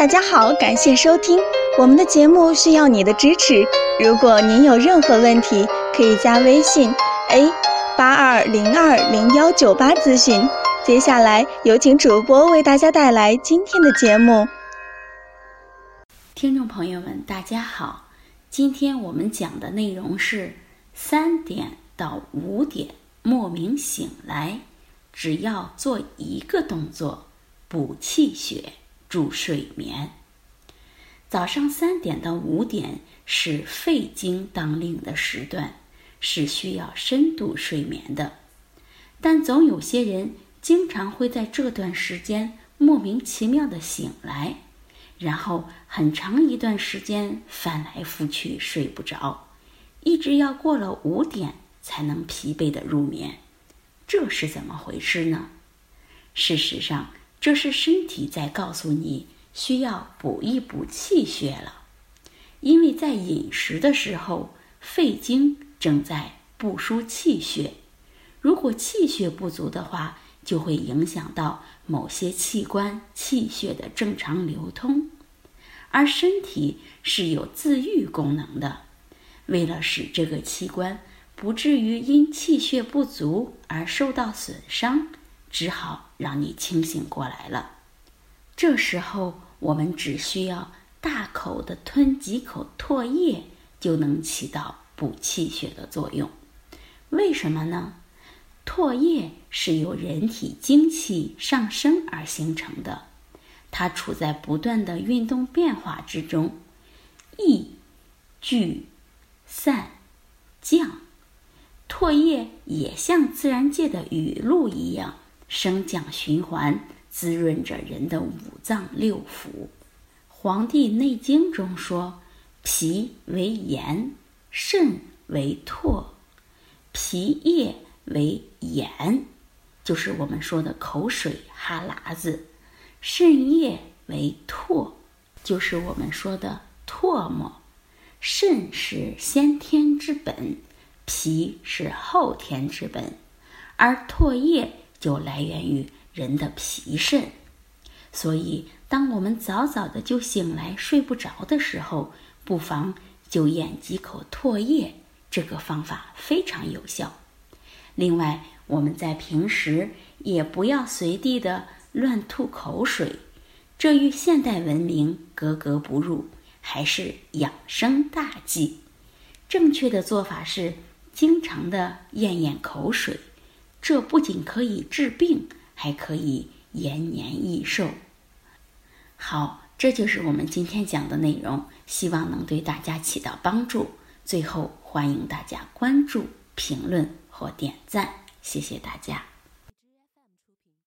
大家好，感谢收听我们的节目，需要你的支持。如果您有任何问题，可以加微信 a 八二零二零幺九八咨询。接下来有请主播为大家带来今天的节目。听众朋友们，大家好，今天我们讲的内容是三点到五点莫名醒来，只要做一个动作，补气血。助睡眠。早上三点到五点是肺经当令的时段，是需要深度睡眠的。但总有些人经常会在这段时间莫名其妙的醒来，然后很长一段时间翻来覆去睡不着，一直要过了五点才能疲惫的入眠。这是怎么回事呢？事实上。这是身体在告诉你需要补一补气血了，因为在饮食的时候，肺经正在不输气血，如果气血不足的话，就会影响到某些器官气血的正常流通，而身体是有自愈功能的，为了使这个器官不至于因气血不足而受到损伤。只好让你清醒过来了。这时候，我们只需要大口的吞几口唾液，就能起到补气血的作用。为什么呢？唾液是由人体精气上升而形成的，它处在不断的运动变化之中，溢、聚、散、降。唾液也像自然界的雨露一样。升降循环，滋润着人的五脏六腑。《黄帝内经》中说：“脾为炎，肾为唾，脾液为盐，就是我们说的口水、哈喇子；肾液为唾，就是我们说的唾沫。肾是先天之本，脾是后天之本，而唾液。”就来源于人的脾肾，所以当我们早早的就醒来睡不着的时候，不妨就咽几口唾液，这个方法非常有效。另外，我们在平时也不要随地的乱吐口水，这与现代文明格格不入，还是养生大忌。正确的做法是经常的咽咽口水。这不仅可以治病，还可以延年益寿。好，这就是我们今天讲的内容，希望能对大家起到帮助。最后，欢迎大家关注、评论或点赞，谢谢大家。